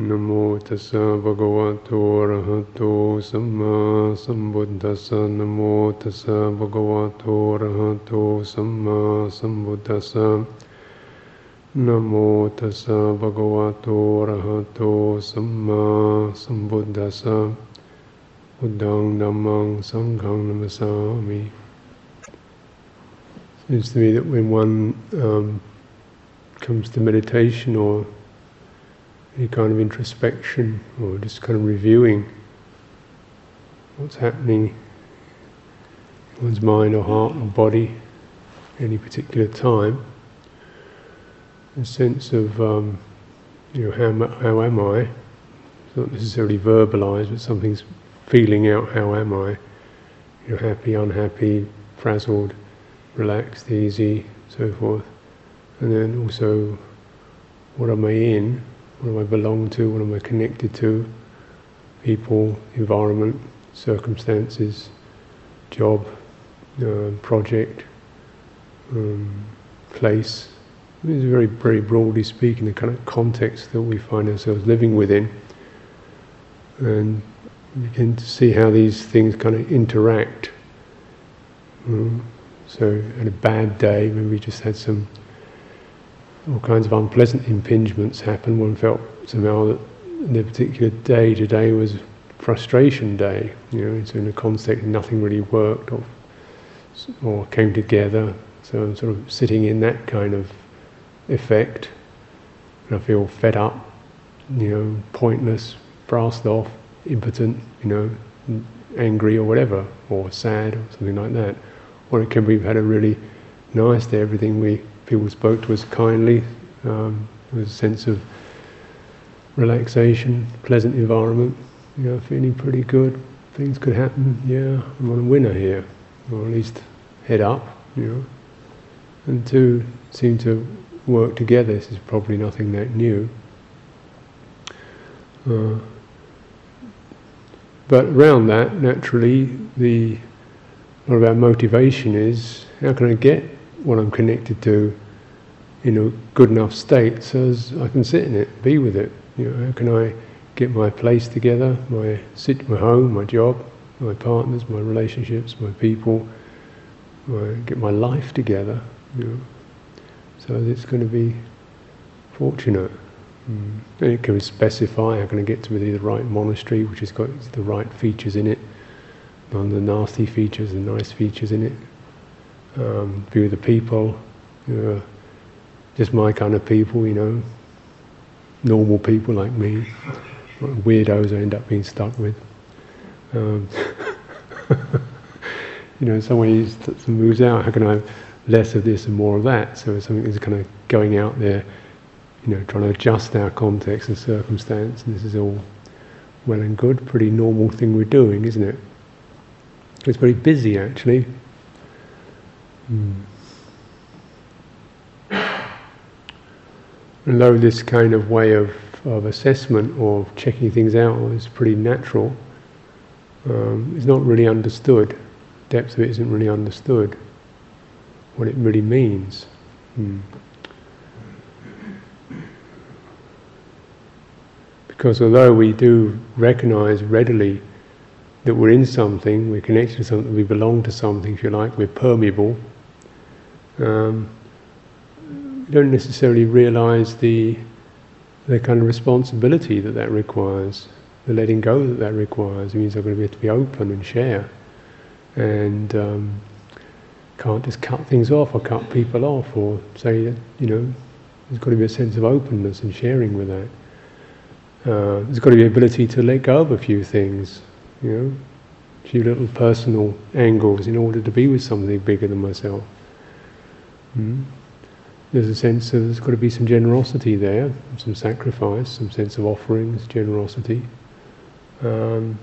Namo tassa bhagavato arahato samma sambuddhassa Namo tassa bhagavato arahato samma sambuddhassa Namo tassa bhagavato arahato samma sambuddhassa Buddhang dhammang sanghang namasami Seems to me that when one um, comes to meditation or any kind of introspection or just kind of reviewing what's happening in one's mind or heart or body at any particular time, a sense of um, you know how how am I? It's not necessarily verbalized, but something's feeling out. How am I? You know, happy, unhappy, frazzled, relaxed, easy, so forth, and then also what am I in? What do I belong to? What am I connected to? People, environment, circumstances, job, uh, project, um, place. Is very, very broadly speaking the kind of context that we find ourselves living within. And you to see how these things kind of interact. Um, so, on a bad day, maybe we just had some all kinds of unpleasant impingements happen. One felt somehow that the particular day today was frustration day. You know, so in a context nothing really worked or or came together. So I'm sort of sitting in that kind of effect, and I feel fed up, you know, pointless, brassed off, impotent, you know, angry or whatever, or sad or something like that. Or it can be we've had a really nice day, everything we people spoke to us kindly. Um, there was a sense of relaxation, pleasant environment. You know, feeling pretty good. Things could happen. Yeah, I'm on a winner here, or at least head up. You know, and two seem to work together. This is probably nothing that new. Uh, but around that, naturally, the a lot of our motivation is how can I get what I'm connected to in a good enough state so as I can sit in it, be with it. You know, how can I get my place together, my sit, my home, my job, my partners, my relationships, my people, my, get my life together. You know, so it's going to be fortunate. Mm. And it can specify how can I get to the right monastery, which has got the right features in it, none of the nasty features, the nice features in it um, view the people, you know, just my kind of people, you know, normal people like me, weirdos I end up being stuck with. Um, you know, in some ways that moves out, how can I have less of this and more of that? So something is kind of going out there, you know, trying to adjust our context and circumstance, and this is all well and good, pretty normal thing we're doing, isn't it? It's very busy actually, Mm. And though this kind of way of, of assessment or checking things out is pretty natural, um, it's not really understood. Depth of it isn't really understood. What it really means. Mm. Because although we do recognize readily that we're in something, we're connected to something, we belong to something, if you like, we're permeable, um, you don't necessarily realize the the kind of responsibility that that requires, the letting go that that requires. It means I'm going to have to be open and share, and um, can't just cut things off or cut people off or say that you know there's got to be a sense of openness and sharing with that. Uh, there's got to be ability to let go of a few things, you know, a few little personal angles in order to be with something bigger than myself. Mm. There's a sense of there's got to be some generosity there, some sacrifice, some sense of offerings, generosity. Um,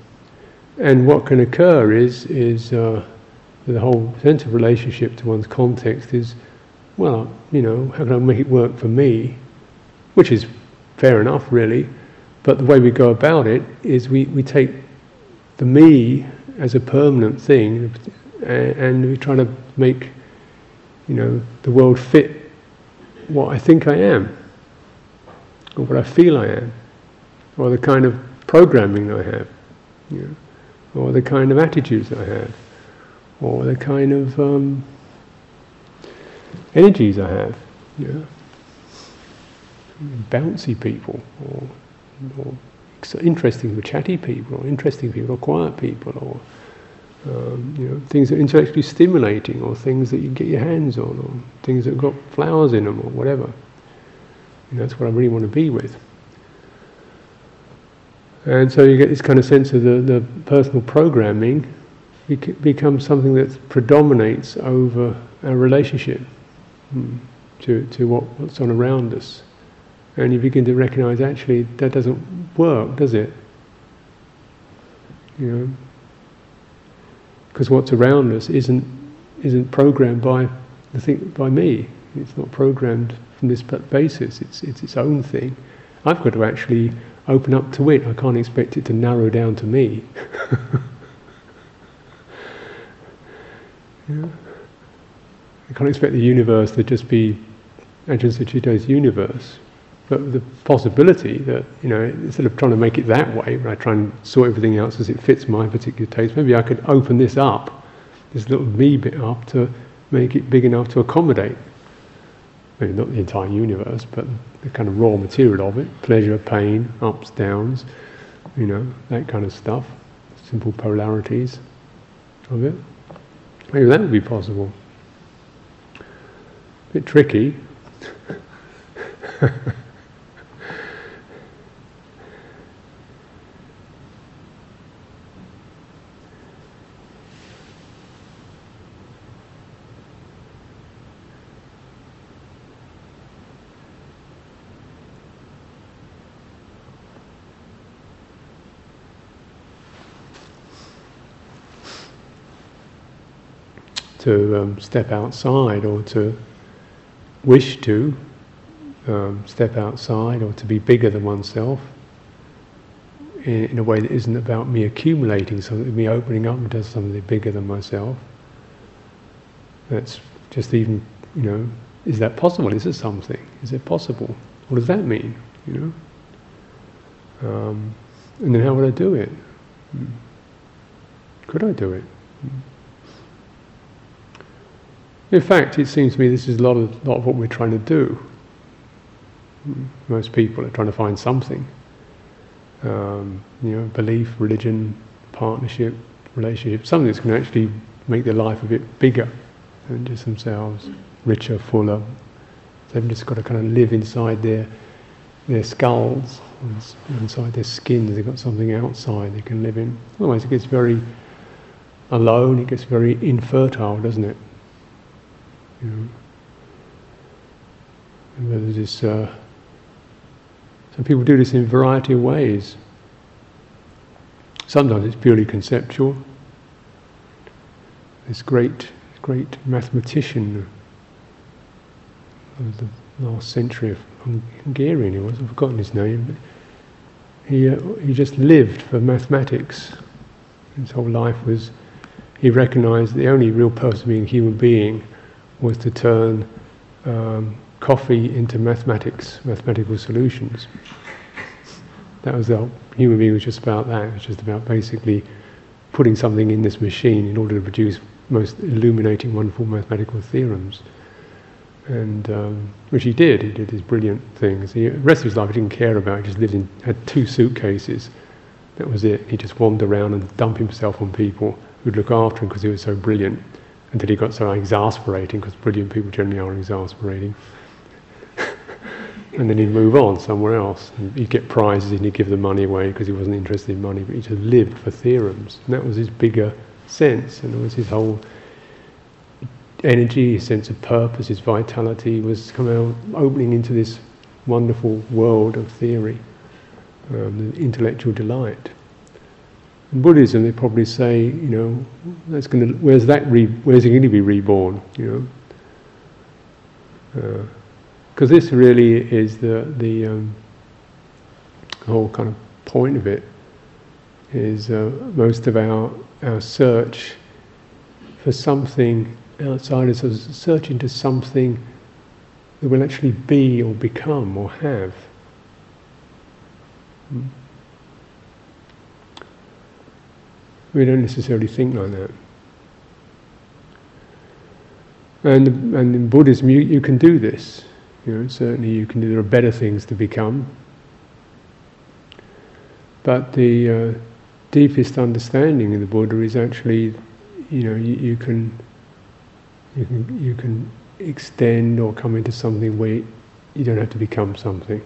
and what can occur is is uh, the whole sense of relationship to one's context is, well, you know, how can I make it work for me? Which is fair enough, really. But the way we go about it is we, we take the me as a permanent thing and, and we try to make you know, the world fit what I think I am, or what I feel I am. or the kind of programming I have, you know, or the kind of attitudes I have, or the kind of um, energies I have, you know, bouncy people, or, or interesting, or chatty people, or interesting people, or quiet people, or um, you know, things that are intellectually stimulating, or things that you get your hands on, or things that have got flowers in them, or whatever. And that's what I really want to be with. And so you get this kind of sense of the, the personal programming becomes something that predominates over our relationship hmm, to, to what, what's on around us. And you begin to recognize actually that doesn't work, does it? You know, because what's around us isn't isn't programmed by the thing by me. It's not programmed from this basis. It's it's its own thing. I've got to actually open up to it. I can't expect it to narrow down to me. yeah. I can't expect the universe to just be Ajahn Sucitto's universe. But the possibility that, you know, instead of trying to make it that way, where I try and sort everything else as it fits my particular taste, maybe I could open this up, this little me bit up, to make it big enough to accommodate maybe not the entire universe, but the kind of raw material of it pleasure, pain, ups, downs, you know, that kind of stuff, simple polarities of it. Maybe that would be possible. A bit tricky. to um, step outside or to wish to um, step outside or to be bigger than oneself in, in, a way that isn't about me accumulating something, me opening up into something bigger than myself. That's just even, you know, is that possible? Is it something? Is it possible? What does that mean? You know? Um, and then how would I do it? Hmm. Could I do it? In fact, it seems to me this is a lot of, lot of what we're trying to do. Most people are trying to find something. Um, you know, belief, religion, partnership, relationship, something going to actually make their life a bit bigger than just themselves, richer, fuller. They've just got to kind of live inside their their skulls, inside their skins. They've got something outside they can live in. Otherwise, it gets very alone. It gets very infertile, doesn't it? You know, and whether this, uh, some people do this in a variety of ways. Sometimes it's purely conceptual. This great, great mathematician of the last century of Hungarian, he was, I've forgotten his name, he, uh, he just lived for mathematics. His whole life was, he recognized the only real person being a human being was to turn um, coffee into mathematics, mathematical solutions. That was the human being was just about that. It was just about basically putting something in this machine in order to produce most illuminating, wonderful mathematical theorems. And um, which he did. He did these brilliant things. He, the rest of his life, he didn't care about. He just lived in had two suitcases. That was it. He just wandered around and dumped himself on people who'd look after him because he was so brilliant until he got so exasperating, because brilliant people generally are exasperating. and then he'd move on somewhere else. And he'd get prizes and he'd give the money away because he wasn't interested in money, but he just lived for theorems. And that was his bigger sense, and it was his whole energy, his sense of purpose, his vitality was out, opening into this wonderful world of theory, um, intellectual delight. In Buddhism, they probably say, you know, that's going to, where's that, re, where's it going to be reborn? You know, because uh, this really is the the um, whole kind of point of it. Is uh, most of our our search for something outside us, search into something that will actually be or become or have. We don't necessarily think like that. And, and in Buddhism, you, you can do this. You know, certainly you can. There are better things to become. But the uh, deepest understanding of the Buddha is actually, you know, you, you can, you can, you can extend or come into something where you don't have to become something.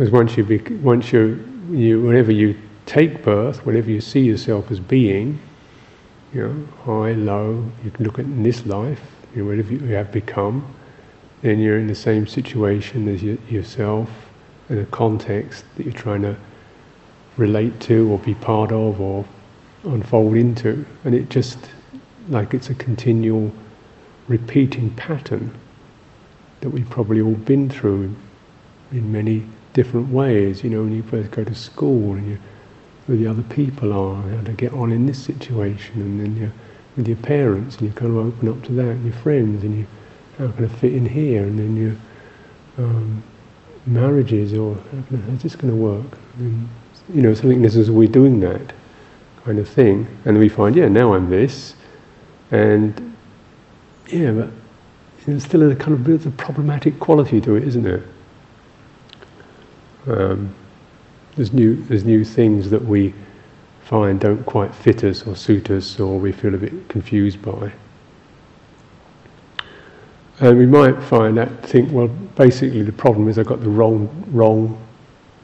Because once you, bec- once you, you, whenever you take birth, whenever you see yourself as being, you know, high, low, you can look at in this life, you know, whatever you have become, then you're in the same situation as you, yourself, in a context that you're trying to relate to or be part of or unfold into. And it just, like it's a continual repeating pattern that we've probably all been through in many different ways. You know, when you first go to school and you who the other people are, how to get on in this situation, and then you're with your parents, and you kind of open up to that, and your friends, and you how can I fit in here, and then your um, marriages, or how's this going to work? And, you know, something this is we're doing that kind of thing, and we find, yeah, now I'm this, and yeah, but there's still a kind of of a problematic quality to it, isn't there? Um, there's new, there's new things that we find don't quite fit us or suit us or we feel a bit confused by. And we might find that, think, well, basically the problem is I got the wrong, wrong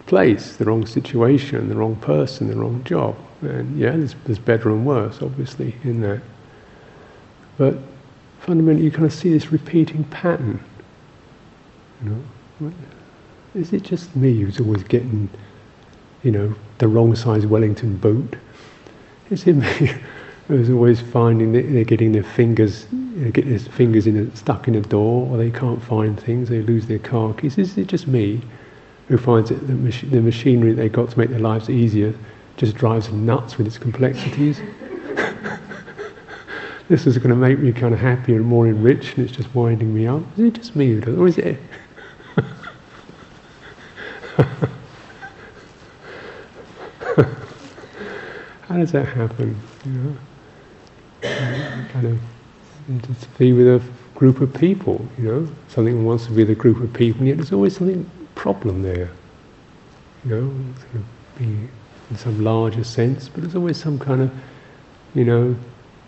place, the wrong situation, the wrong person, the wrong job. And yeah, there's, there's better and worse, obviously, in that. But fundamentally, you kind of see this repeating pattern. You know, is it just me who's always getting you know, the wrong size Wellington boot. Is it me who's always finding that they're getting their fingers, you know, their fingers in a, stuck in a door, or they can't find things, they lose their car keys. Is it just me who finds that the, mach- the machinery they got to make their lives easier just drives them nuts with its complexities? this is going to make me kind of happier and more enriched, and it's just winding me up. Is it just me who does, or is it? How does that happen? You know, kind of to be with a group of people. You know, something wants to be with a group of people, yet there's always something problem there. You know, be in some larger sense, but there's always some kind of, you know,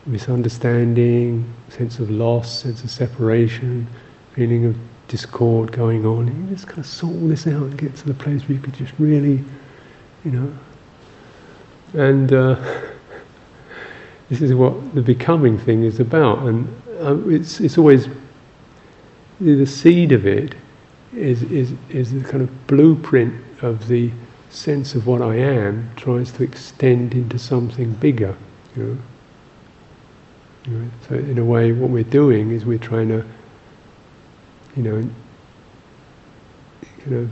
misunderstanding, sense of loss, sense of separation, feeling of discord going on. You just kind of sort all this out and get to the place where you could just really, you know, and uh, this is what the becoming thing is about. And uh, it's, it's always the seed of it is, is, is the kind of blueprint of the sense of what I am tries to extend into something bigger. You know? So in a way, what we're doing is we're trying to, you know, you know,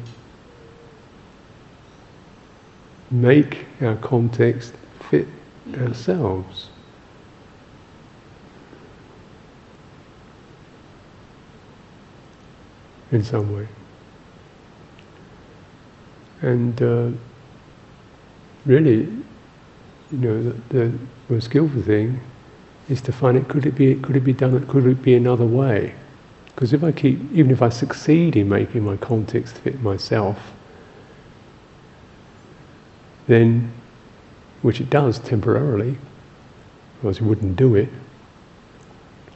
make our context fit ourselves. In some way. And uh, really, you know, the, the most skillful thing is to find it. Could it be? Could it be done? Could it be another way? Because if I keep, even if I succeed in making my context fit myself, then, which it does temporarily, otherwise it wouldn't do it.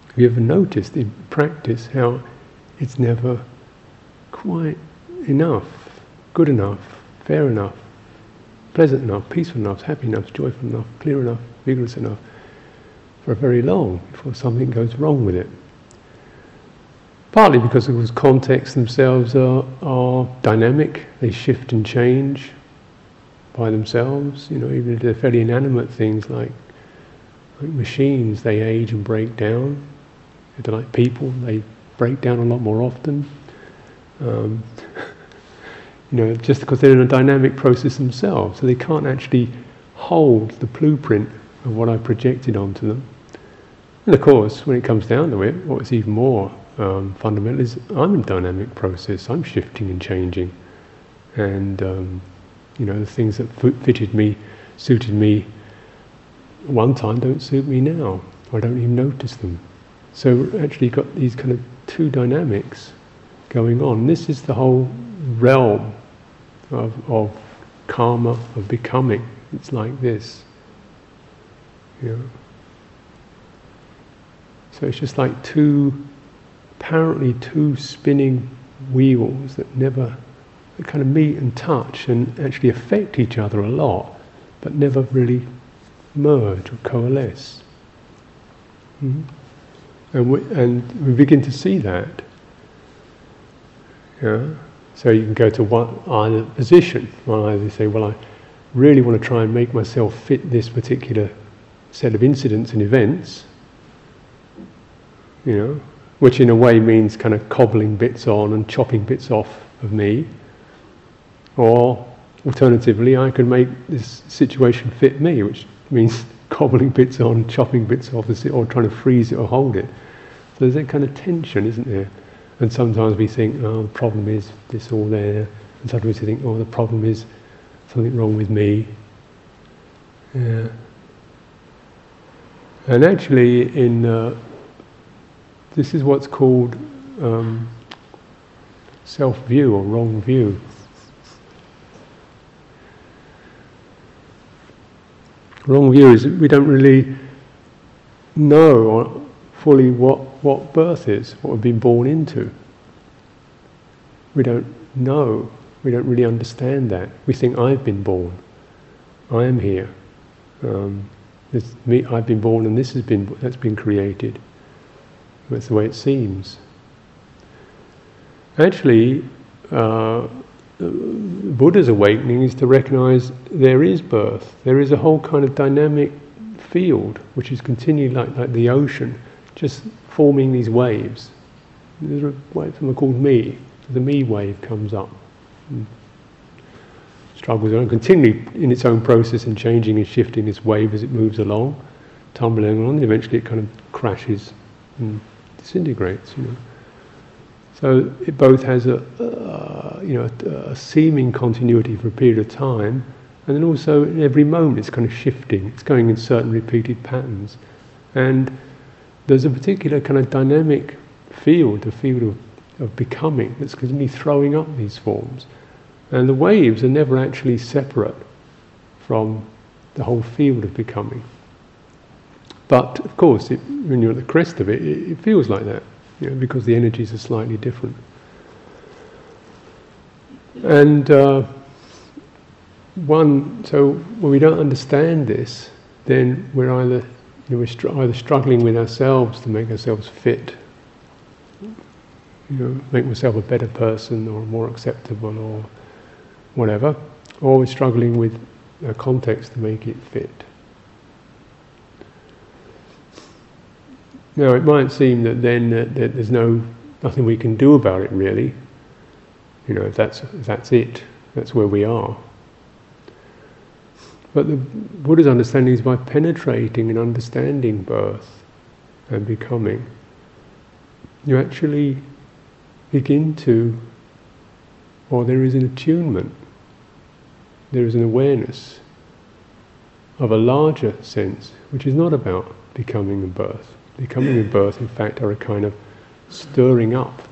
Have you ever noticed in practice how it's never quite enough, good enough, fair enough, pleasant enough, peaceful enough, happy enough, joyful enough, clear enough, vigorous enough for very long before something goes wrong with it. Partly because those contexts themselves are, are dynamic, they shift and change, by themselves. You know, even if they're fairly inanimate things like, like machines, they age and break down. If they're like people, they break down a lot more often. Um, you know, just because they're in a dynamic process themselves, so they can't actually hold the blueprint of what I projected onto them. And of course, when it comes down to it, what's even more um, fundamental is I'm in dynamic process. I'm shifting and changing, and um, you know the things that fitted me, suited me one time don't suit me now. I don't even notice them. So actually, you've got these kind of two dynamics going on. This is the whole realm of, of karma, of becoming. It's like this. So it's just like two, apparently two spinning wheels that never kind of meet and touch and actually affect each other a lot, but never really merge or coalesce. Mm-hmm. And, we, and we begin to see that. Yeah? So you can go to one either position. One either say, well, I really want to try and make myself fit this particular set of incidents and events, you know, which in a way means kind of cobbling bits on and chopping bits off of me. Or alternatively, I can make this situation fit me, which means cobbling bits on, chopping bits off, or trying to freeze it or hold it. So there's that kind of tension, isn't there? And sometimes we think, oh, the problem is this or there. And sometimes we think, oh, the problem is something wrong with me. Yeah. And actually, in uh, this is what's called um, self-view or wrong view. Wrong view is we don't really know fully what, what birth is, what we've been born into. We don't know, we don't really understand that. We think I've been born, I am here. Um, me, I've been born and this has been that's been created. That's the way it seems. Actually, uh, Buddha's awakening is to recognize there is birth. There is a whole kind of dynamic field which is continuing like, like the ocean, just forming these waves. There's a wave called me. The me wave comes up. And struggles on, continually in its own process and changing and shifting its wave as it moves along, tumbling along, and eventually it kind of crashes and disintegrates, you know. So it both has a, uh, you know, a, a, seeming continuity for a period of time, and then also in every moment it's kind of shifting. It's going in certain repeated patterns, and there's a particular kind of dynamic field, the field of, of becoming, that's continually throwing up these forms. And the waves are never actually separate from the whole field of becoming. But of course, it, when you're at the crest of it, it, it feels like that, know, because the energies are slightly different. And uh, one, so when we don't understand this, then we're either you know, we're str- either struggling with ourselves to make ourselves fit, you know, make myself a better person or more acceptable or whatever, or we're struggling with a context to make it fit. Now, it might seem that then that, that there's no nothing we can do about it really. You know, if that's that's it, that's where we are. But the Buddha's understanding is by penetrating and understanding birth and becoming, you actually begin to, or there is an attunement there is an awareness of a larger sense, which is not about becoming and birth. Becoming and birth, in fact, are a kind of stirring up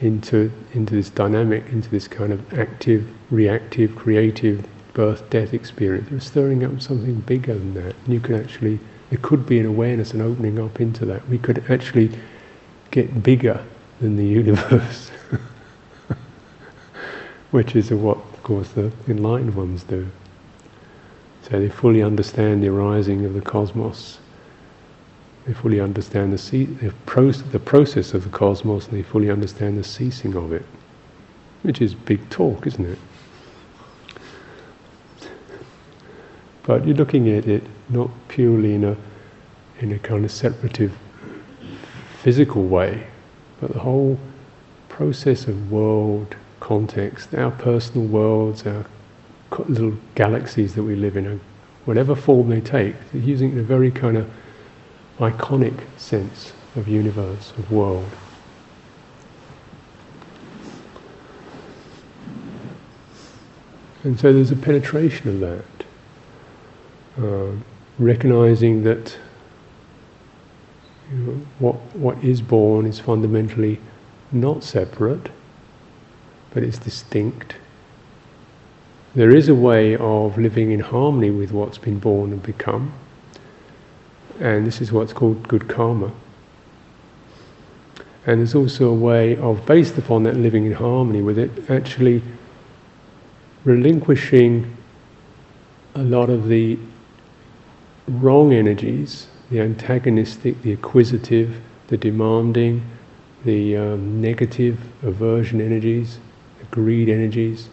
into, into this dynamic, into this kind of active, reactive, creative birth death experience. They're stirring up something bigger than that. And you can actually, there could be an awareness and opening up into that. We could actually get bigger than the universe, which is what of course, the enlightened ones do. So they fully understand the arising of the cosmos. They fully understand the, the, the process of the cosmos and they fully understand the ceasing of it. Which is big talk, isn't it? But you're looking at it not purely in a, in a kind of separative physical way, but the whole process of world context, our personal worlds, our little galaxies that we live in, whatever form they take, using a very kind of iconic sense of universe, of world. And so there's a penetration of that, uh, recognizing that you know, what what is born is fundamentally not separate, but it's distinct. There is a way of living in harmony with what's been born and become and this is what's called good karma. And there's also a way of, based upon that living in harmony with it, actually relinquishing a lot of the wrong energies, the antagonistic, the acquisitive, the demanding, the um, negative aversion energies, the greed energies.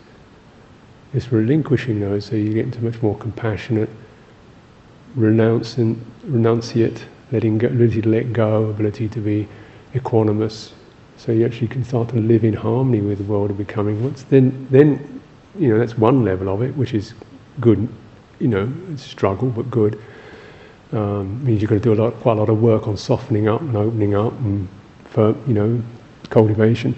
It's relinquishing those so you get into much more compassionate, renouncing, renunciate, letting go, ability to let go, ability to be equanimous. So you actually can start to live in harmony with the world of becoming. Once then, then you know that's one level of it, which is good. You know, struggle but good. Um, means you've got to do a lot, quite a lot of work on softening up and opening up and for you know cultivation.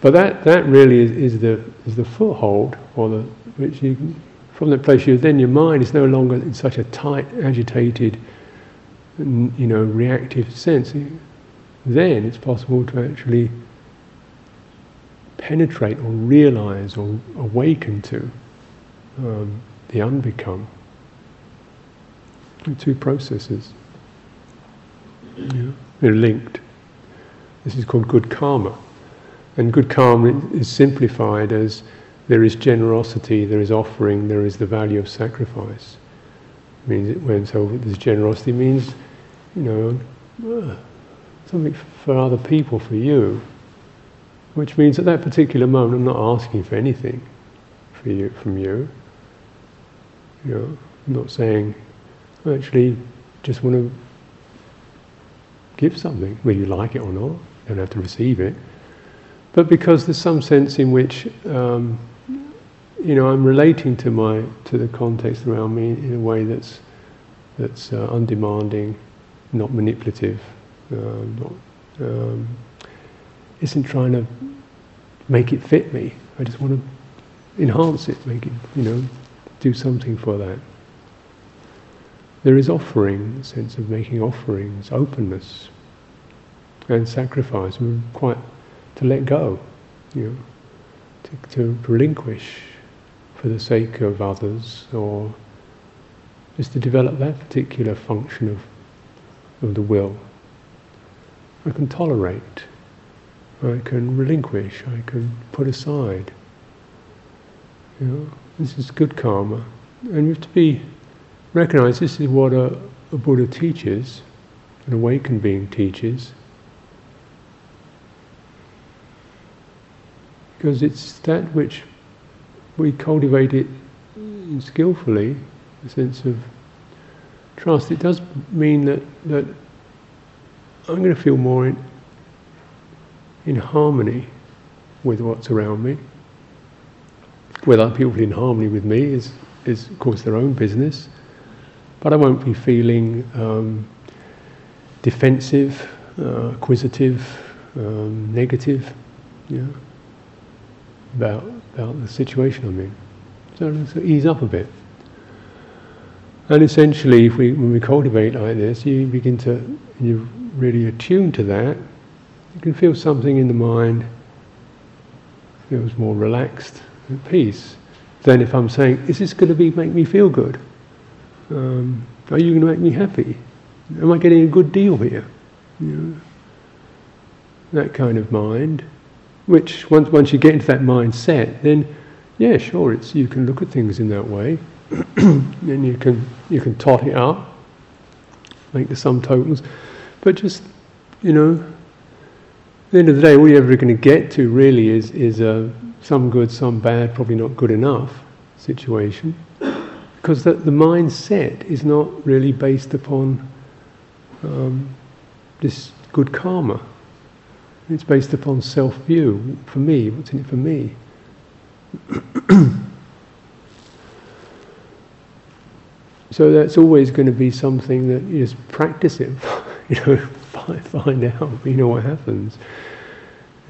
But that, that really is, is the is the foothold, or the which you from that place you then your mind is no longer in such a tight, agitated, you know, reactive sense. Then it's possible to actually penetrate or realize or awaken to um, the unbecome. The two processes. Yeah. They're linked. This is called good karma. And good karma is simplified as there is generosity, there is offering, there is the value of sacrifice. It means it, when so this generosity means, you know, something for other people, for you. Which means at that particular moment I'm not asking for anything for you from you. You know, I'm not saying I actually just want to give something, whether you like it or not, you don't have to receive it. But because there's some sense in which, um, you know, I'm relating to my to the context around me in a way that's that's uh, undemanding, not manipulative, uh, not um, isn't trying to make it fit me. I just want to enhance it, make it, you know, do something for that. There is offering, sense of making offerings, openness, and sacrifice. We're quite to let go, you know, to, to relinquish for the sake of others, or just to develop that particular function of of the will. I can tolerate, I can relinquish, I can put aside. You know, this is good karma, and we have to be recognized this is what a, a Buddha teaches, an awakened being teaches, because it's that which we cultivate it skillfully, a sense of trust. It does mean that that I'm going to feel more in, in harmony with what's around me. Whether other people in harmony with me is, is of course, their own business. But I won't be feeling um, defensive, uh, acquisitive, um, negative, yeah, about about the situation I'm in. So, so ease up a bit. And essentially, if we, when we cultivate like this, you begin to, you really attune to that, you can feel something in the mind feels more relaxed, and peace. than if I'm saying, is this going to be make me feel good? Um, are you going to make me happy? Am I getting a good deal here? You know, that kind of mind, which once once you get into that mindset, then yeah, sure, it's you can look at things in that way, then you can you can tot it up, make the sum totals, but just you know, at the end of the day, all you're ever going to get to really is is a some good, some bad, probably not good enough situation because the, the mindset is not really based upon um, this good karma. It's based upon self view. For me, what's in it for me? so that's always going to be something that you just practice it, you know, find, out, you know what happens.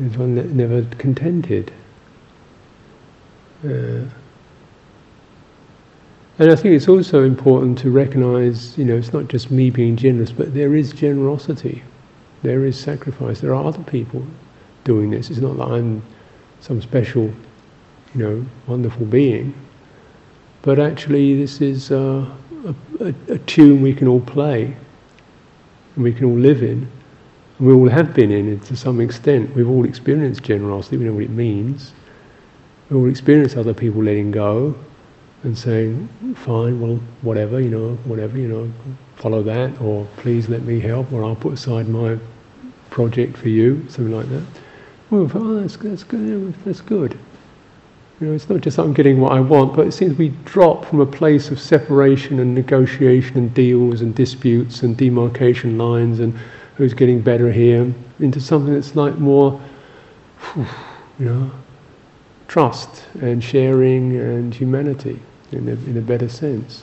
Is one that never contented. Uh, And I think it's also important to recognize, you know, it's not just me being generous, but there is generosity, there is sacrifice. There are other people doing this. It's not that I'm some special, you know, wonderful being, but actually this is uh, a, a, tune we can all play, and we can all live in. And we all have been in it to some extent. We've all experienced generosity. We know what it means. We all experience other people letting go and saying, fine, well, whatever, you know, whatever, you know, follow that, or please let me help, or I'll put aside my project for you, something like that. Well, oh, that's, that's good, that's good. You know, it's not just I'm getting what I want, but it seems we drop from a place of separation and negotiation and deals and disputes and demarcation lines and who's getting better here into something that's like more, you know, trust and sharing and humanity in a, in a better sense.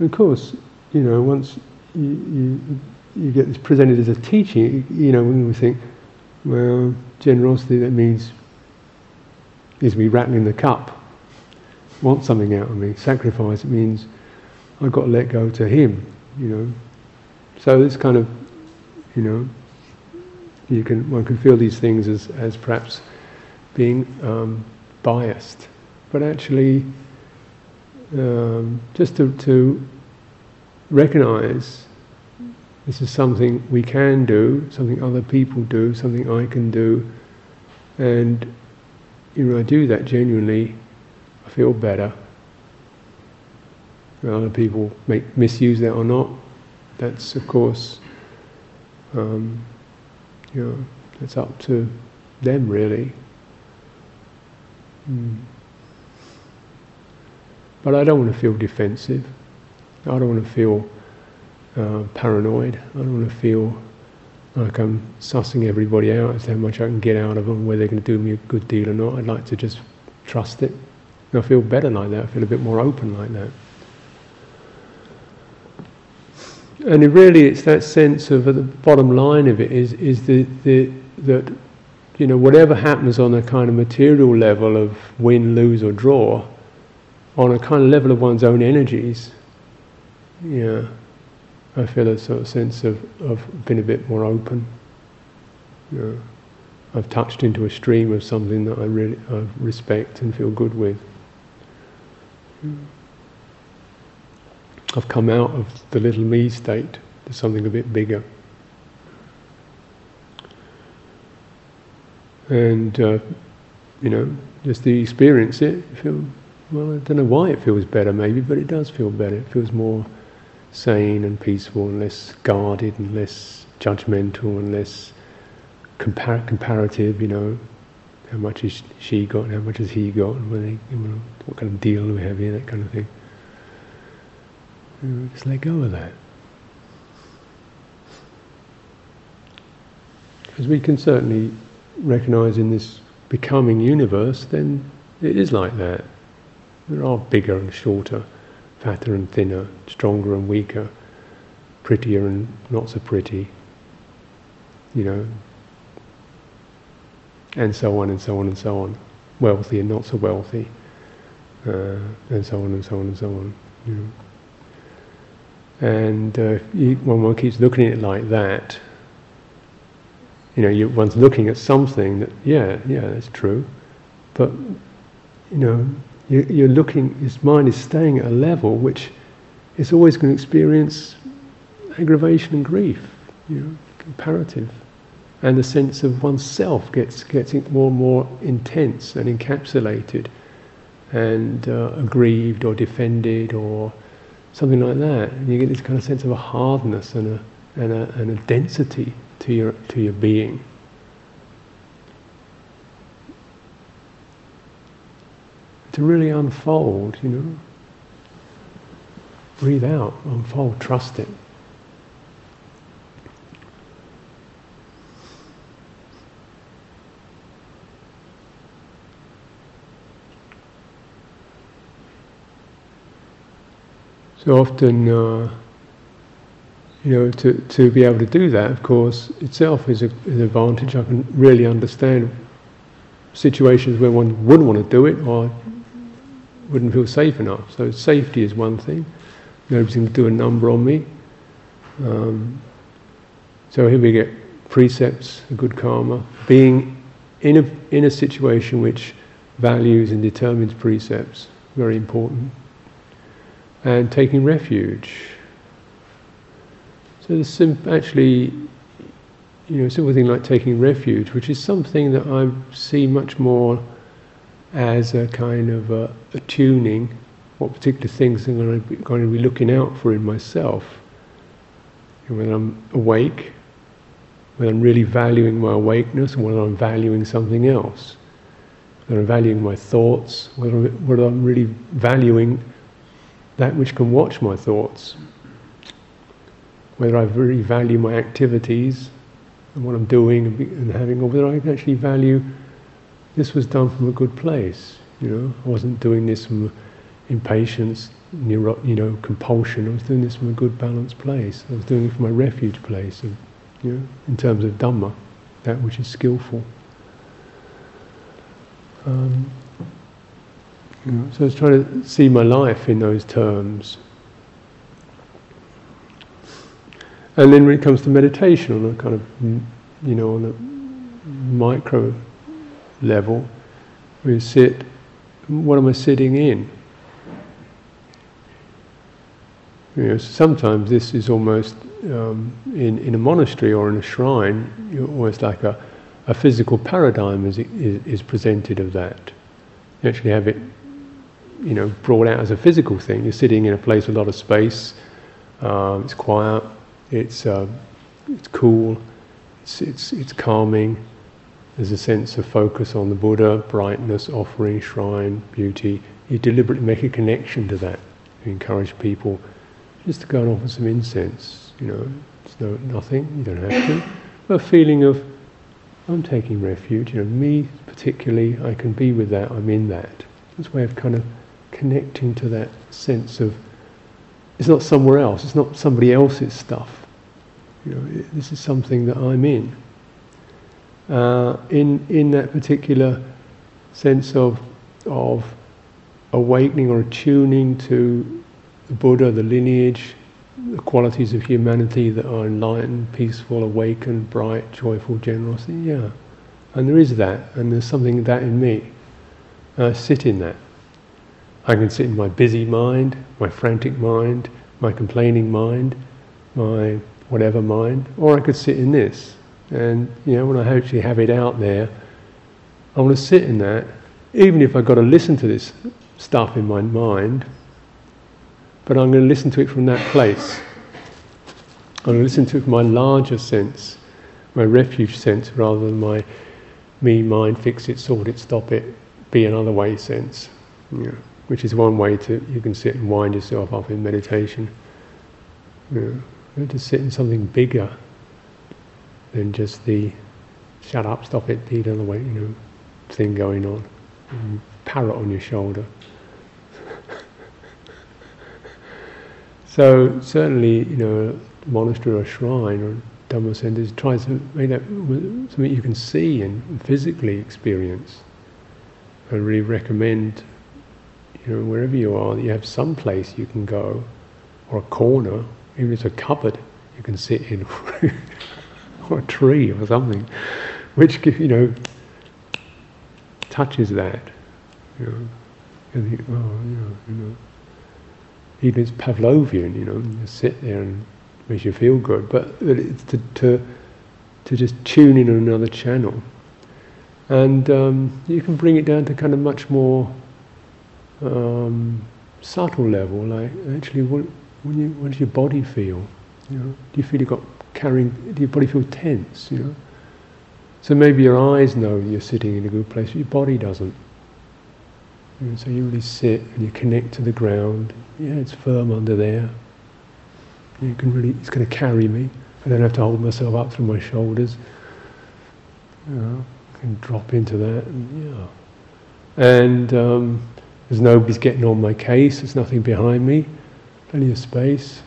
of course, you know, once you, you, you get this presented as a teaching, you know, we think, well, generosity, that means is me rattling the cup, want something out of me. Sacrifice, it means I've got to let go to him, you know. So this kind of, you know, you can one can feel these things as, as perhaps being um, biased, but actually um, just to, to recognize this is something we can do, something other people do, something I can do, and you know I do that genuinely, I feel better. Other people may misuse that or not. That's of course, um, you know, it's up to them really. Mm. But I don't want to feel defensive. I don't want to feel uh, paranoid. I don't want to feel like I'm sussing everybody out as to how much I can get out of them, whether they're going to do me a good deal or not. I'd like to just trust it. And I feel better like that. I feel a bit more open like that. And it really, it's that sense of, the bottom line of it, is, is the, the, that you know, whatever happens on a kind of material level of win, lose, or draw, on a kind of level of one's own energies, yeah, I feel a sort of sense of, of being a bit more open. I've touched into a stream of something that I really I respect and feel good with. I've come out of the little me state to something a bit bigger. and uh, you know, just to experience it, feel well. I don't know why it feels better, maybe, but it does feel better. It feels more sane and peaceful, and less guarded, and less judgmental, and less compar- comparative. You know, how much has she got, and how much has he got, and what kind of deal do we have here, that kind of thing. You just let go of that. Because we can certainly recognize in this becoming universe, then it is like that. There are bigger and shorter, fatter and thinner, stronger and weaker, prettier and not so pretty, you know, and so on and so on and so on, wealthy and not so wealthy, uh, and so on and so on and so on, you know. And uh, when one keeps looking at it like that, you know, you, one's looking at something that, yeah, yeah, that's true, but you know, you, you're looking. His mind is staying at a level which is always going to experience aggravation and grief. You know, comparative, and the sense of oneself gets gets more and more intense and encapsulated, and uh, aggrieved or defended or something like that. And you get this kind of sense of a hardness and a and a, and a density to your to your being. To really unfold, you know. Breathe out, unfold, trust it. So often uh, you know, to, to be able to do that, of course, itself is a, an advantage. I can really understand situations where one wouldn't want to do it, or wouldn't feel safe enough. So safety is one thing. Nobody's going to do a number on me. Um, so here we get precepts, a good karma, being in a, in a situation which values and determines precepts, very important. And taking refuge. So there's sim- actually, you know, simple thing like taking refuge, which is something that I see much more as a kind of a, a tuning, what particular things I'm going to, be, going to be looking out for in myself. And when I'm awake, when I'm really valuing my awakeness, and whether I'm valuing something else, whether I'm valuing my thoughts, whether, whether I'm really valuing that which can watch my thoughts, whether I really value my activities and what I'm doing and having, or whether I actually value this was done from a good place. You know, I wasn't doing this from impatience, neuro, you know, compulsion. I was doing this from a good, balanced place. I was doing it from my refuge place, of, you know, in terms of dhamma, that which is skillful. Um, you know, so I was trying to see my life in those terms. And then when it comes to meditation on a kind of, you know, on a micro level, we sit, what am I sitting in? You know, sometimes this is almost um, in, in a monastery or in a shrine, almost like a, a physical paradigm is, is, is presented of that. You actually have it, you know, brought out as a physical thing. You're sitting in a place with a lot of space. Um, it's quiet. It's uh, it's cool. It's, it's it's calming. There's a sense of focus on the Buddha, brightness, offering, shrine, beauty. You deliberately make a connection to that. You encourage people just to go and offer some incense. You know, it's no, nothing, you don't have to. But a feeling of, I'm taking refuge, you know, me particularly, I can be with that, I'm in that. This way of kind of connecting to that sense of, it's not somewhere else, it's not somebody else's stuff. You know, this is something that I'm in uh, in in that particular sense of of awakening or attuning to the Buddha, the lineage, the qualities of humanity that are enlightened, peaceful, awakened, bright, joyful, generous. Yeah, and there is that, and there's something that in me. I sit in that. I can sit in my busy mind, my frantic mind, my complaining mind, my whatever mind, or I could sit in this. And you know, when I actually have it out there, I want to sit in that, even if I've got to listen to this stuff in my mind, but I'm going to listen to it from that place. I'm going to listen to it from my larger sense, my refuge sense, rather than my me, mind, fix it, sort it, stop it, be another way sense. Know, which is one way to, you can sit and wind yourself up in meditation. Know, to sit in something bigger than just the shut up, stop it, be another way, you know, thing going on. And parrot on your shoulder. so certainly, you know, monastery or shrine or Dhamma centers tries to make that something you can see and physically experience. I really recommend, you know, wherever you are, that you have some place you can go, or a corner, even if it's a cupboard, you can sit in. or a tree or something, which you know touches that. You know, and think, oh, you know. Even it's Pavlovian, you know, you sit there and makes you feel good, but it's to, to, to just tune in on another channel. And um, you can bring it down to kind of much more um, subtle level, like actually, what, when you, what does your body feel? You know, do you feel you've got carrying, your body feel tense, you know. So maybe your eyes know you're sitting in a good place, but your body doesn't. And so you really sit and you connect to the ground. Yeah, it's firm under there. You can really, it's going to carry me. I don't have to hold myself up through my shoulders. You know, I can drop into that. And, yeah. And um, there's nobody's getting on my case. There's nothing behind me. Plenty of space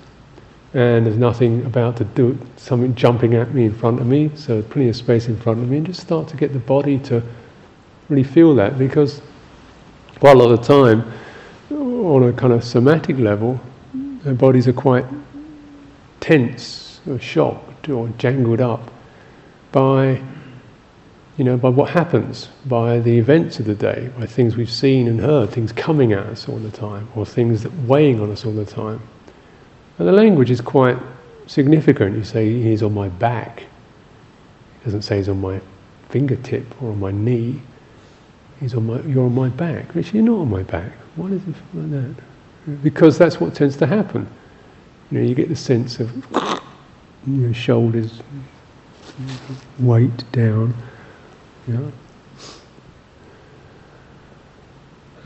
and there's nothing about to do something jumping at me in front of me, so plenty of space in front of me, and just start to get the body to really feel that because quite a lot of the time on a kind of somatic level, our bodies are quite tense or shocked or jangled up by you know, by what happens, by the events of the day, by things we've seen and heard, things coming at us all the time, or things that weighing on us all the time. The language is quite significant. You say he's on my back. It doesn't say he's on my fingertip or on my knee. He's on my, you're on my back. Actually, you're not on my back. Why does it feel like that? Because that's what tends to happen. You know, you get the sense of your shoulders weight down. Yeah.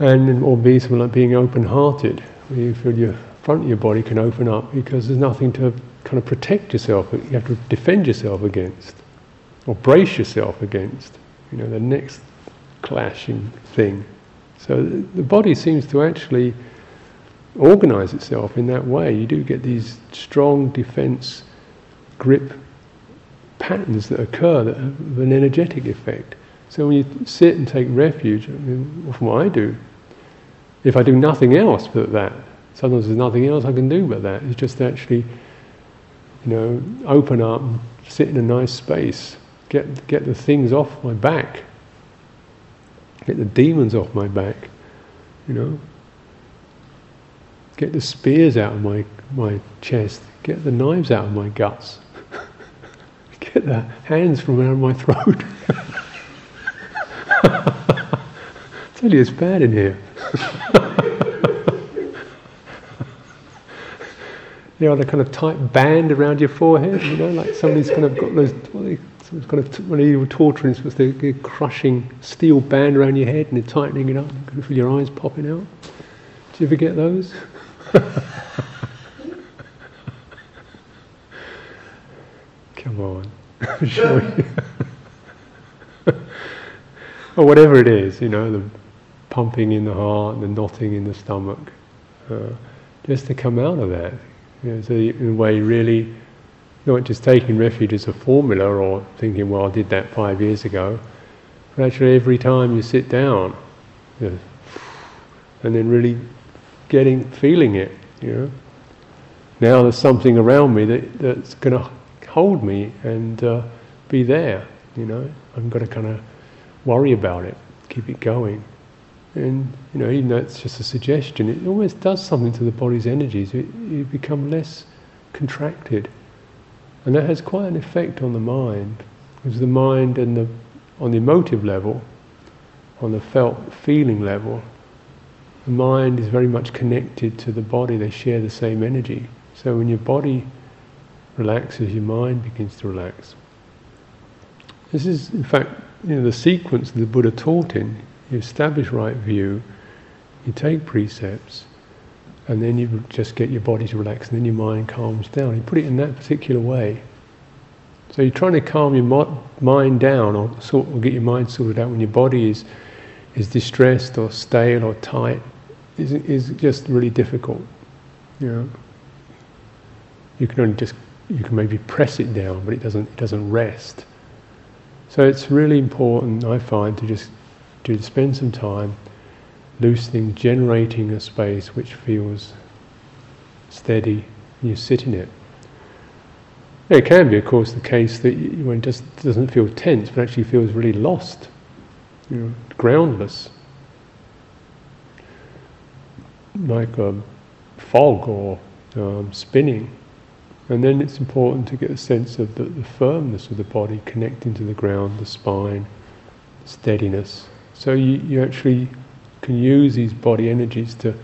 And or be something like being open-hearted, where you feel your front of your body can open up because there's nothing to kind of protect yourself. You have to defend yourself against, or brace yourself against. You know, the next clashing thing. So the body seems to actually organize itself in that way. You do get these strong defense grip patterns that occur that have an energetic effect. So when you sit and take refuge, I mean, from what I do, if I do nothing else but that, sometimes there's nothing else I can do but that. It's just actually, you know, open up, sit in a nice space, get get the things off my back, get the demons off my back, you know, get the spears out of my my chest, get the knives out of my guts get the hands from around my throat. tell you, it's bad in here. you know, the kind of tight band around your forehead, you know, like somebody's kind of got those, some kind of, when you were torturing, supposed to be crushing steel band around your head and they're tightening it up, you can feel your eyes popping out. Do you ever get those? Come on. show you. or whatever it is, you know, the pumping in the heart, the knotting in the stomach, uh, just to come out of that. You know, so in a way, really, not just taking refuge as a formula or thinking, well, I did that five years ago, but actually every time you sit down, you know, and then really getting, feeling it, you know. Now there's something around me that, that's going to hold me and uh, be there. You know, I'm going to kind of worry about it, keep it going. And you know, even though it's just a suggestion, it always does something to the body's energies. It, you become less contracted, and that has quite an effect on the mind, because the mind and the on the emotive level, on the felt feeling level, the mind is very much connected to the body. They share the same energy. So when your body relaxes, your mind begins to relax. This is, in fact, you know, the sequence the Buddha taught in. You establish right view, you take precepts, and then you just get your body to relax, and then your mind calms down. You put it in that particular way. So you're trying to calm your mo- mind down, or, sort, or get your mind sorted out when your body is is distressed or stale or tight. Is is just really difficult. You know, you can only just you can maybe press it down, but it doesn't it doesn't rest. So it's really important, I find, to just to spend some time loosening, generating a space which feels steady, and you sit in it. It can be, of course, the case that it just doesn't feel tense, but actually feels really lost, you know, groundless, like a fog or um, spinning. And then it's important to get a sense of the, the, firmness of the body connecting to the ground, the spine, steadiness. So you, you actually can use these body energies to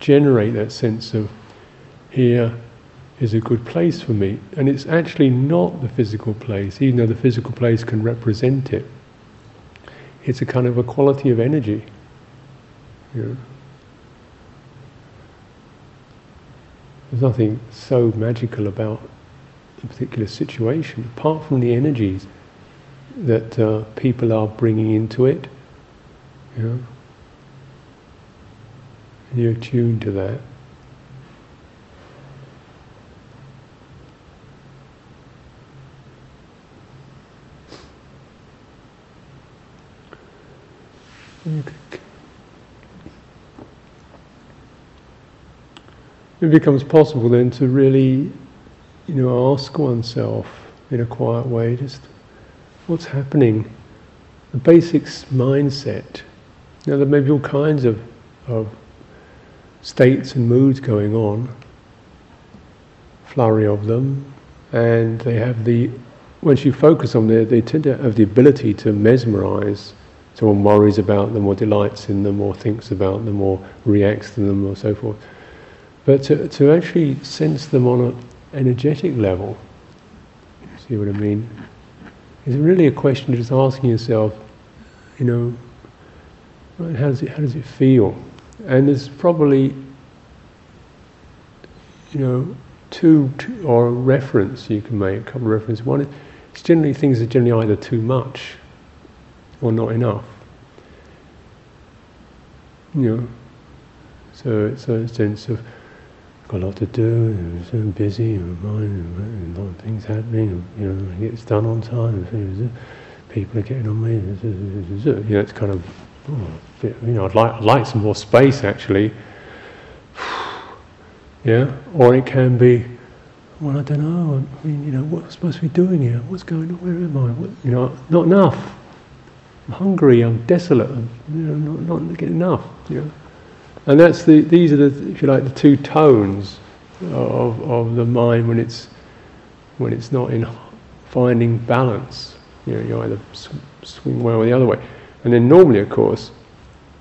generate that sense of here is a good place for me. And it's actually not the physical place, even though the physical place can represent it. It's a kind of a quality of energy. You know? There's nothing so magical about a particular situation, apart from the energies that uh, people are bringing into it. You know? And you're tuned to that. it becomes possible then to really, you know, ask oneself in a quiet way, just what's happening, the basics mindset. Now there may be all kinds of, of states and moods going on, flurry of them, and they have the, once you focus on them, they tend to have the ability to mesmerize. Someone worries about them, or delights in them, or thinks about them, or reacts to them, or so forth. But to, to actually sense them on an energetic level, see what I mean? Is really a question of just asking yourself, you know, right, how does it how does it feel? And there's probably, you know, two, two or a reference you can make, a couple of references. One is it's generally things are generally either too much or not enough. You know, so it's a sense of got a lot to do, so busy, a lot of things happening, you know, it's done on time, people are getting on me, you know, it's kind of, Hmm. you know, I'd like, I'd like some more space actually, yeah, or it can be, well, I don't know, I mean, you know, what am I supposed to be doing here? What's going on? Where am I? What, you know, not enough. I'm hungry, I'm desolate, I'm, you know, not, not getting enough, you know. And that's the, these are the, if you like, the two tones of, of the mind when it's, when it's not in finding balance. You know, you either swing one or the other way. And then normally, of course,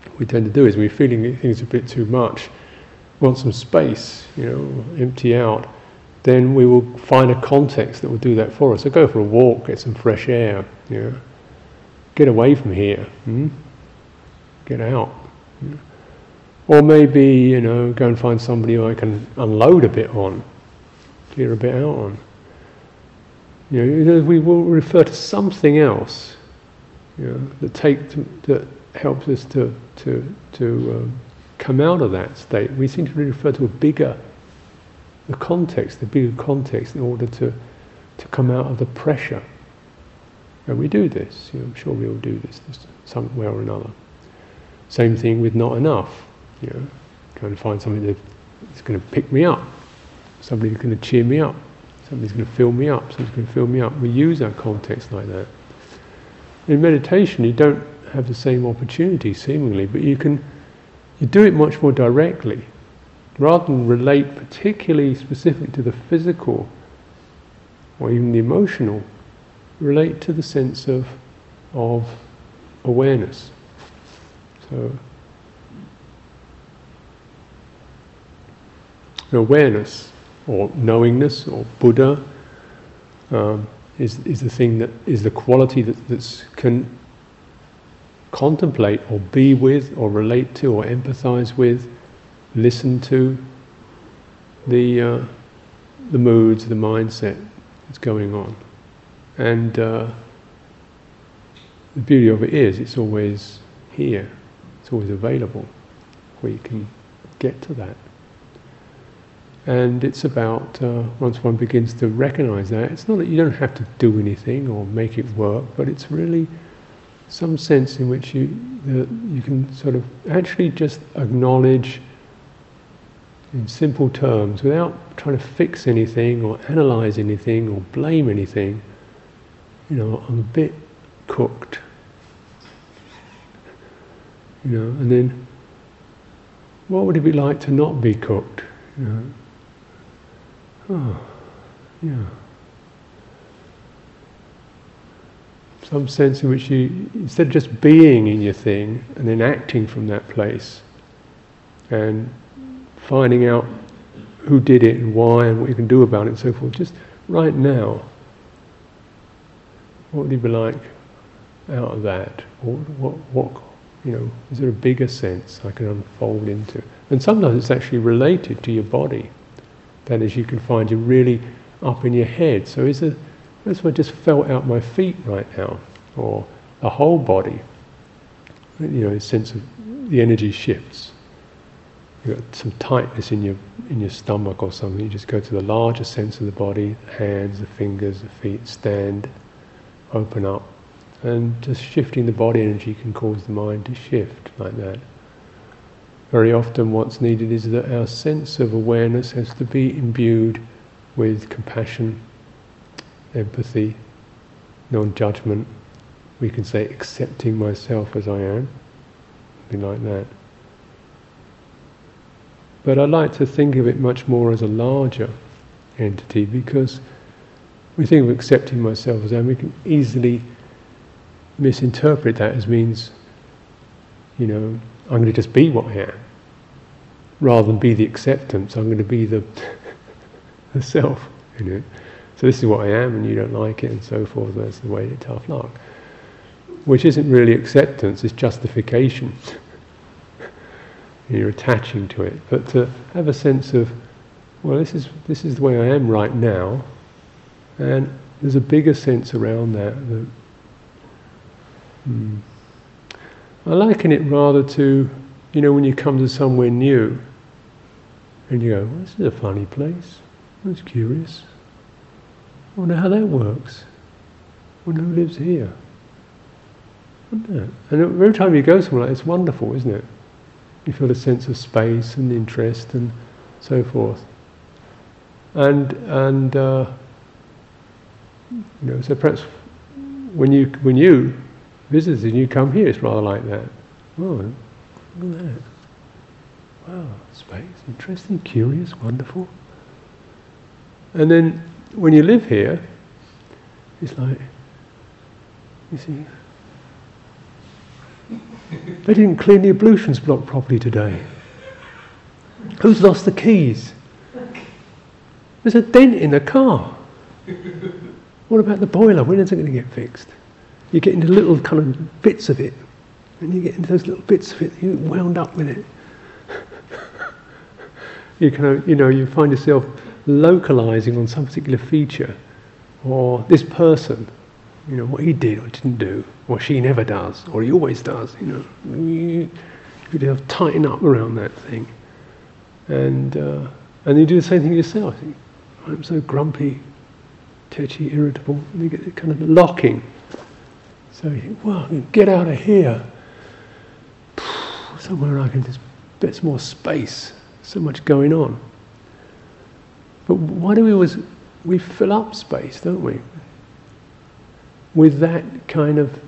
what we tend to do is we're feeling things a bit too much, want some space, you know, empty out, then we will find a context that will do that for us. So go for a walk, get some fresh air, you know, get away from here, hmm? get out. You know. Or maybe, you know, go and find somebody I can unload a bit on, clear a bit out on. You know, we will refer to something else, you know, that take to, that helps us to to to um, come out of that state. We seem to refer to a bigger, the context, the bigger context, in order to to come out of the pressure. And we do this. You know, I'm sure we all do this, this somewhere or another. Same thing with not enough. You know, go to find something that's going to pick me up, somebody who's going to cheer me up, somebody's going to fill me up, somebody's going to fill me up. We use our context like that. In meditation, you don't have the same opportunity, seemingly, but you can you do it much more directly, rather than relate particularly specific to the physical or even the emotional. Relate to the sense of of awareness. So. awareness or knowingness or Buddha um, is, is the thing that is the quality that that's, can contemplate or be with or relate to or empathize with, listen to the, uh, the moods, the mindset that's going on. And uh, the beauty of it is it's always here, it's always available, where you can get to that. And it's about, uh, once one begins to recognize that, it's not that you don't have to do anything or make it work, but it's really some sense in which you, the, you can sort of actually just acknowledge in simple terms without trying to fix anything or analyze anything or blame anything. You know, I'm a bit cooked. You know, and then what would it be like to not be cooked? You know? Oh, yeah. Some sense in which you, instead of just being in your thing and then acting from that place and finding out who did it and why and what you can do about it and so forth, just right now, what would it be like out of that? What, what, what, you know, is there a bigger sense I can unfold into? And sometimes it's actually related to your body. That is, you can find you're really up in your head. So is it, that's why I just felt out my feet right now, or the whole body. You know, a sense of the energy shifts. You've got some tightness in your in your stomach or something. You just go to the larger sense of the body, the hands, the fingers, the feet, stand, open up, and just shifting the body energy can cause the mind to shift like that. Very often what's needed is that our sense of awareness has to be imbued with compassion, empathy, non judgment. We can say accepting myself as I am, something like that. But I like to think of it much more as a larger entity because we think of accepting myself as I am, we can easily misinterpret that as means, you know, I'm going to just be what I am. Rather than be the acceptance, I'm going to be the, the self, you know. So this is what I am and you don't like it and so forth, that's the way of tough luck. Which isn't really acceptance, it's justification. You're attaching to it. But to have a sense of, well, this is, this is the way I am right now, and there's a bigger sense around that. that hmm. I liken it rather to, you know, when you come to somewhere new, and you go, well, this is a funny place. That's curious. I wonder how that works. I wonder who lives here. And every time you go somewhere, it's wonderful, isn't it? You feel a sense of space and interest and so forth. And and uh, you know, so perhaps when you when you visit and you come here, it's rather like that. Oh, look at that! Wow, space, interesting, curious, wonderful. And then when you live here, it's like you see they didn't clean the ablutions block properly today. Who's lost the keys? There's a dent in the car. What about the boiler? When is it going to get fixed? You get into little kind of bits of it, and you get into those little bits of it, you wound up with it. you kind of, you know, you find yourself localizing on some particular feature, or this person, you know, what he did or didn't do, or she never does, or he always does, you know. You, you have to tighten up around that thing. And, uh, and you do the same thing yourself. I'm so grumpy, tetchy, irritable, and you get kind of locking. So you think, get out of here. Somewhere I can just, bit more space, so much going on. But why do we always, we fill up space, don't we? with that kind of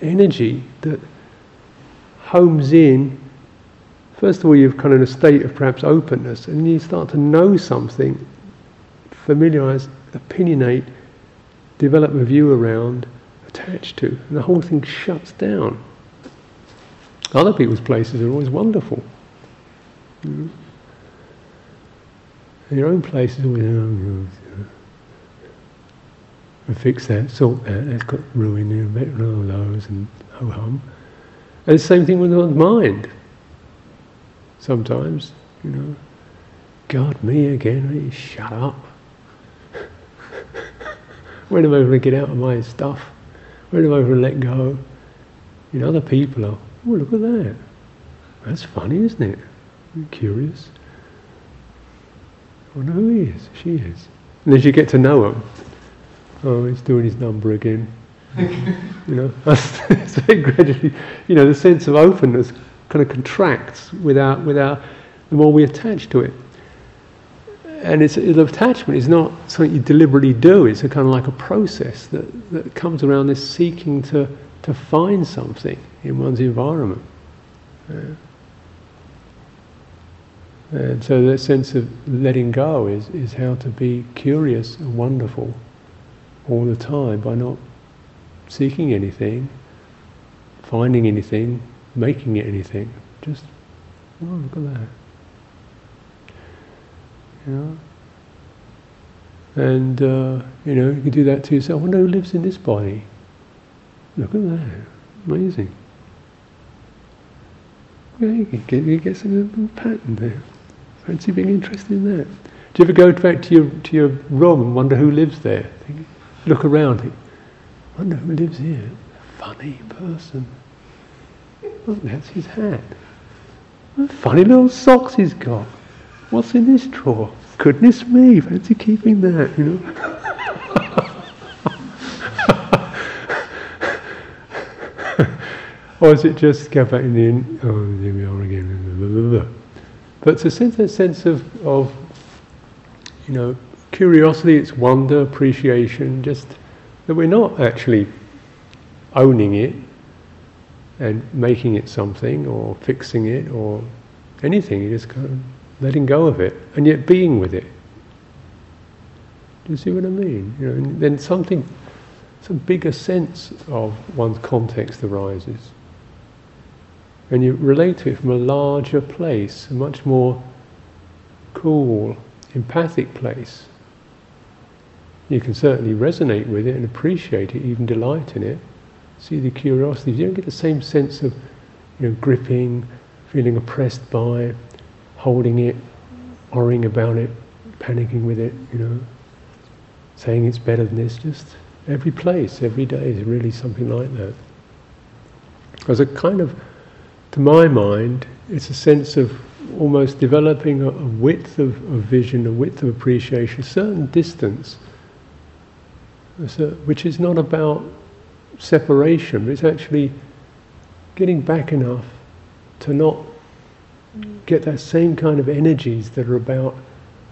energy that homes in. First of all, you're kind of in a state of perhaps openness, and you start to know something, familiarize, opinionate, develop a view around, attach to, and the whole thing shuts down. Other people's places are always wonderful. Mm-hmm. your own place is always. Oh, and fix that, sort that, it's got ruin in it, all those and ho hum. And the same thing with one's mind. Sometimes, you know, God, me again, shut up. when am I going to get out of my stuff? When am I going to let go? You know, other people are, oh, look at that. That's funny, isn't it? I'm curious. I wonder who he is, she is. And as you get to know him, oh, he's doing his number again. you know, so gradually, you know, the sense of openness kind of contracts without, without, the more we attach to it. And it's, the attachment is not something you deliberately do, it's a kind of like a process that, that comes around this seeking to, to find something in one's environment. Yeah. And so that sense of letting go is, is how to be curious and wonderful all the time by not seeking anything, finding anything, making it anything. Just, oh, look at that. You know? And, uh, you know, you can do that to yourself. I wonder who lives in this body. Look at that. Amazing. Yeah, you get, you get some pattern there. Fancy being interested in that. Do you ever go back to your, to your room and wonder who lives there? Think, look around him. Wonder who lives here. Funny person. Look, that's his hat. What funny little socks he's got. What's in this drawer? Goodness me, fancy keeping that, you know. or is it just go back in the in, oh, here we are again. But a sense, a sense of, of, you know, curiosity, it's wonder, appreciation, just that we're not actually owning it and making it something or fixing it or anything, you're just kind of letting go of it and yet being with it. Do you see what I mean? You know, and then something, some bigger sense of one's context arises. And you relate to it from a larger place, a much more cool, empathic place. You can certainly resonate with it and appreciate it, even delight in it. See the curiosity. You don't get the same sense of, you know, gripping, feeling oppressed by, holding it, worrying about it, panicking with it, you know, saying it's better than this. Just every place, every day is really something like that. As a kind of, to my mind, it's a sense of almost developing a, a width of, of, vision, a width of appreciation, a certain distance, which is not about separation, but it's actually getting back enough to not get that same kind of energies that are about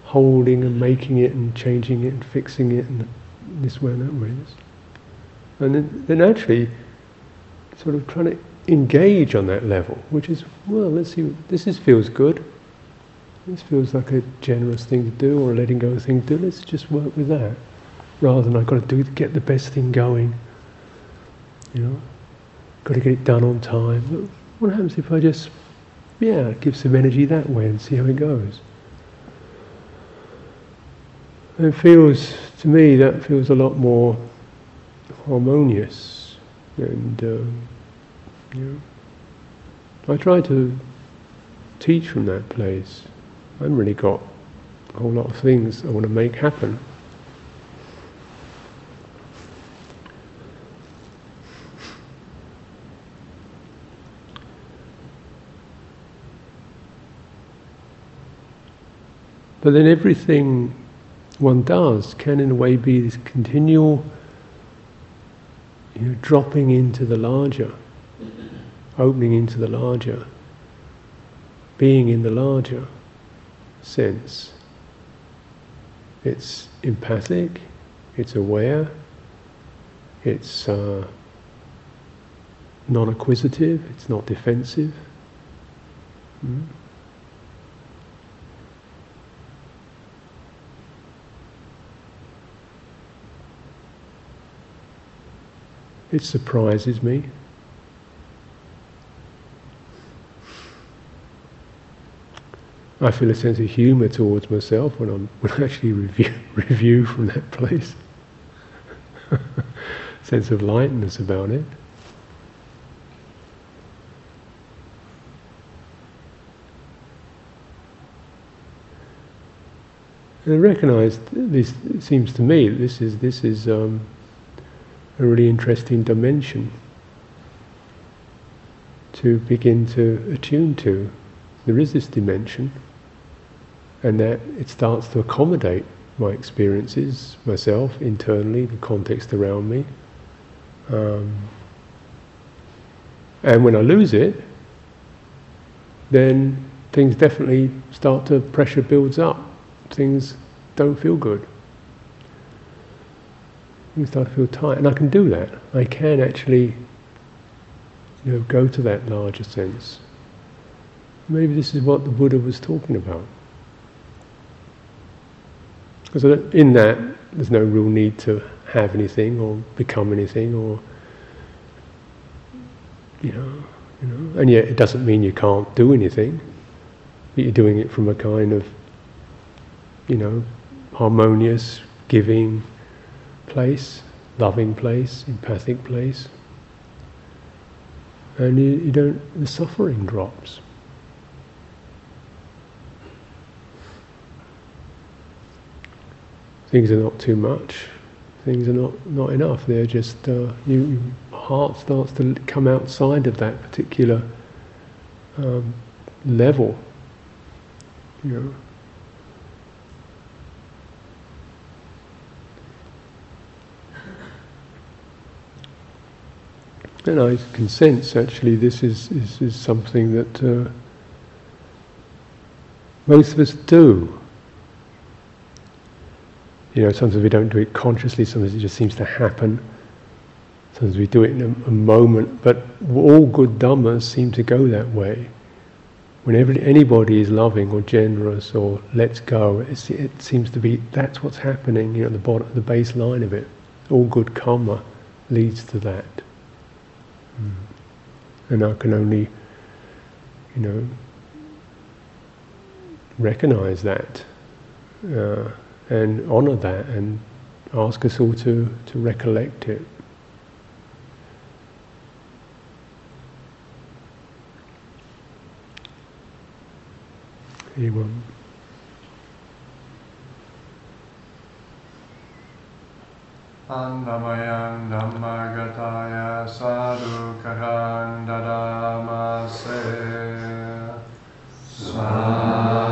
holding and making it and changing it and fixing it and this way and that way. And then, then actually sort of trying to engage on that level, which is, well, let's see, this is, feels good. This feels like a generous thing to do or a letting go thing to do. Let's just work with that. Rather than I've got to do get the best thing going. You know? Got to get it done on time. What happens if I just yeah, give some energy that way and see how it goes. It feels, to me, that feels a lot more harmonious. And, um, you know, I try to teach from that place. I have really got a whole lot of things I want to make happen. But then everything one does can, in a way, be this continual you know, dropping into the larger, opening into the larger, being in the larger sense. It's empathic, it's aware, it's uh, non acquisitive, it's not defensive. Mm? It surprises me. I feel a sense of humour towards myself when, I'm, when I actually review, review from that place. sense of lightness about it. And I recognise this. It seems to me this is this is um, a really interesting dimension to begin to attune to. There is this dimension, and that it starts to accommodate my experiences, myself, internally, the context around me. Um, and when I lose it, then things definitely start to, pressure builds up. Things don't feel good you start to feel tight. And I can do that. I can actually you know, go to that larger sense. Maybe this is what the Buddha was talking about. Because in that, there's no real need to have anything or become anything or, you know, you know. And yet it doesn't mean you can't do anything. But you're doing it from a kind of, you know, harmonious, giving, place, loving place, empathic place. And you, you don't, the suffering drops. Things are not too much, things are not, not enough, they're just, uh, you, your heart starts to come outside of that particular um, level, you know. And I can sense actually this is, is, is something that uh, most of us do. You know, sometimes we don't do it consciously, sometimes it just seems to happen. Sometimes we do it in a, a moment, but all good dhammas seem to go that way. Whenever anybody is loving or generous or lets go, it seems to be that's what's happening. You know, the bottom, the baseline of it. All good karma leads to that. Mm. And I can only, you know, recognize that uh, and honor that and ask us all to, to recollect it. Anyone? Annamaya Dhammagataya Sadhukaran Dadamase Sadhu